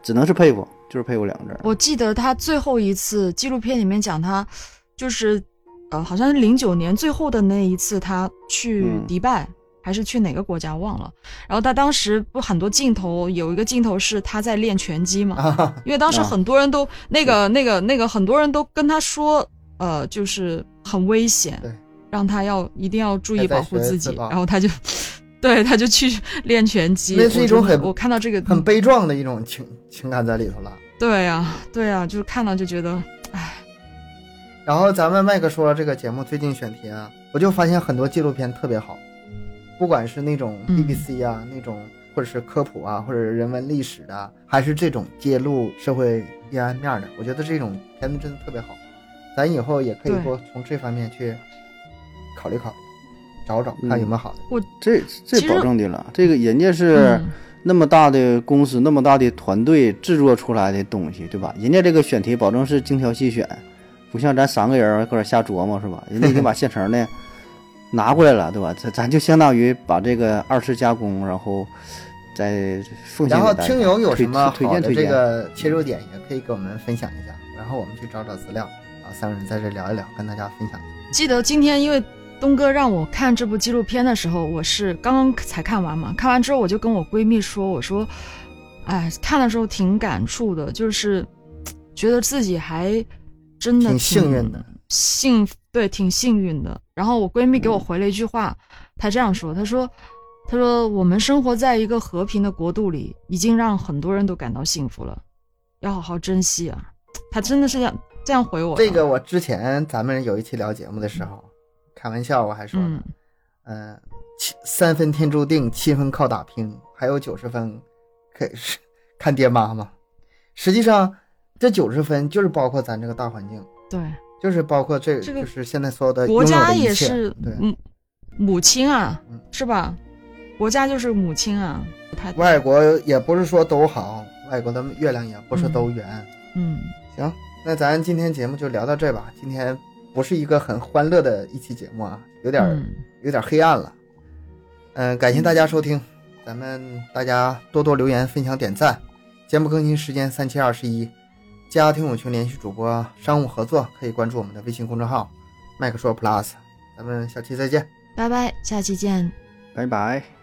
Speaker 3: 只能是佩服，就是佩服两个字。
Speaker 2: 我记得他最后一次纪录片里面讲他，就是呃，好像是零九年最后的那一次，他去
Speaker 3: 嗯
Speaker 2: 迪拜，还是去哪个国家忘了。然后他当时不很多镜头，有一个镜头是他在练拳击嘛，
Speaker 1: 啊，
Speaker 2: 因为当时
Speaker 3: 啊
Speaker 2: 很多人都、那个那个那个很多人都跟他说，呃，就是很危险
Speaker 1: 对，
Speaker 2: 让他要一定要注意保护自己，然后他就，对，他就去练拳击。
Speaker 1: 那是一种很
Speaker 2: 我看到这个
Speaker 1: 很悲壮的一种情情感在里头了。
Speaker 2: 对呀、对呀、就是看到就觉得，唉，
Speaker 1: 然后咱们麦克说这个节目最近选题啊，我就发现很多纪录片特别好，不管是那种
Speaker 2: 嗯
Speaker 1: BBC 啊、那种，或者是科普啊，或者是人文历史的啊，还是这种揭露社会阴暗面的，我觉得这种片子真的特别好。咱以后也可以
Speaker 2: 对
Speaker 1: 多从这方面去考虑考虑，找找
Speaker 3: 嗯
Speaker 1: 看有没有好的。
Speaker 3: 我这
Speaker 2: 这
Speaker 3: 保证的了，这个人家是
Speaker 2: 嗯
Speaker 3: 那么大的公司、那么大的团队制作出来的东西，对吧？人家这个选题保证是精挑细选，不像咱三个人搁这瞎琢磨，是吧？人家已经把现成的拿过来了，对吧？咱咱就相当于把这个二次加工，然后再奉献
Speaker 1: 然后
Speaker 3: 给大家。
Speaker 1: 听友有什么好的这
Speaker 3: 推荐推荐？
Speaker 1: 个切入点，也可以给我们分享一下，然后我们去找找资料，啊，三个人在这聊一聊，跟大家分享一下。
Speaker 2: 记得今天因为东哥让我看这部纪录片的时候，我是刚刚才看完嘛，看完之后我就跟我闺蜜说，我说，哎，看的时候挺感触的，就是觉得自己还真的
Speaker 1: 挺幸运的，
Speaker 2: 幸对，挺幸运的。然后我闺蜜给我回了一句话，她这样说，她说，她说我们生活在一个和平的国度里，已经让很多人都感到幸福了，要好好珍惜啊。她真的是这样这样回我。
Speaker 1: 这个我之前咱们有一期聊节目的时候，开玩笑我还说呢
Speaker 2: 嗯，
Speaker 1: 嗯，七三分天注定，七分靠打拼，还有九十分可以是看爹妈嘛。实际上，这九十分就是包括咱这个大环境，
Speaker 2: 对。
Speaker 1: 就是包括这，
Speaker 2: 这个
Speaker 1: 就是现在所有的
Speaker 2: 国家也是
Speaker 1: 对。
Speaker 2: 母母亲啊
Speaker 1: 嗯，
Speaker 2: 是吧？国家就是母亲啊，
Speaker 1: 外国也不是说都好，外国的月亮也不是都圆。
Speaker 2: 嗯，
Speaker 1: 行，那咱今天节目就聊到这吧。今天不是一个很欢乐的一期节目啊，有点有点黑暗了。嗯、感谢大家收听，咱们大家多多留言、分享、点赞。节目更新时间三七二十一，加听友群联系主播商务合作，可以关注我们的微信公众号麦克说 Plus。咱们下期再见。
Speaker 2: 拜拜，下期见。
Speaker 3: 拜拜。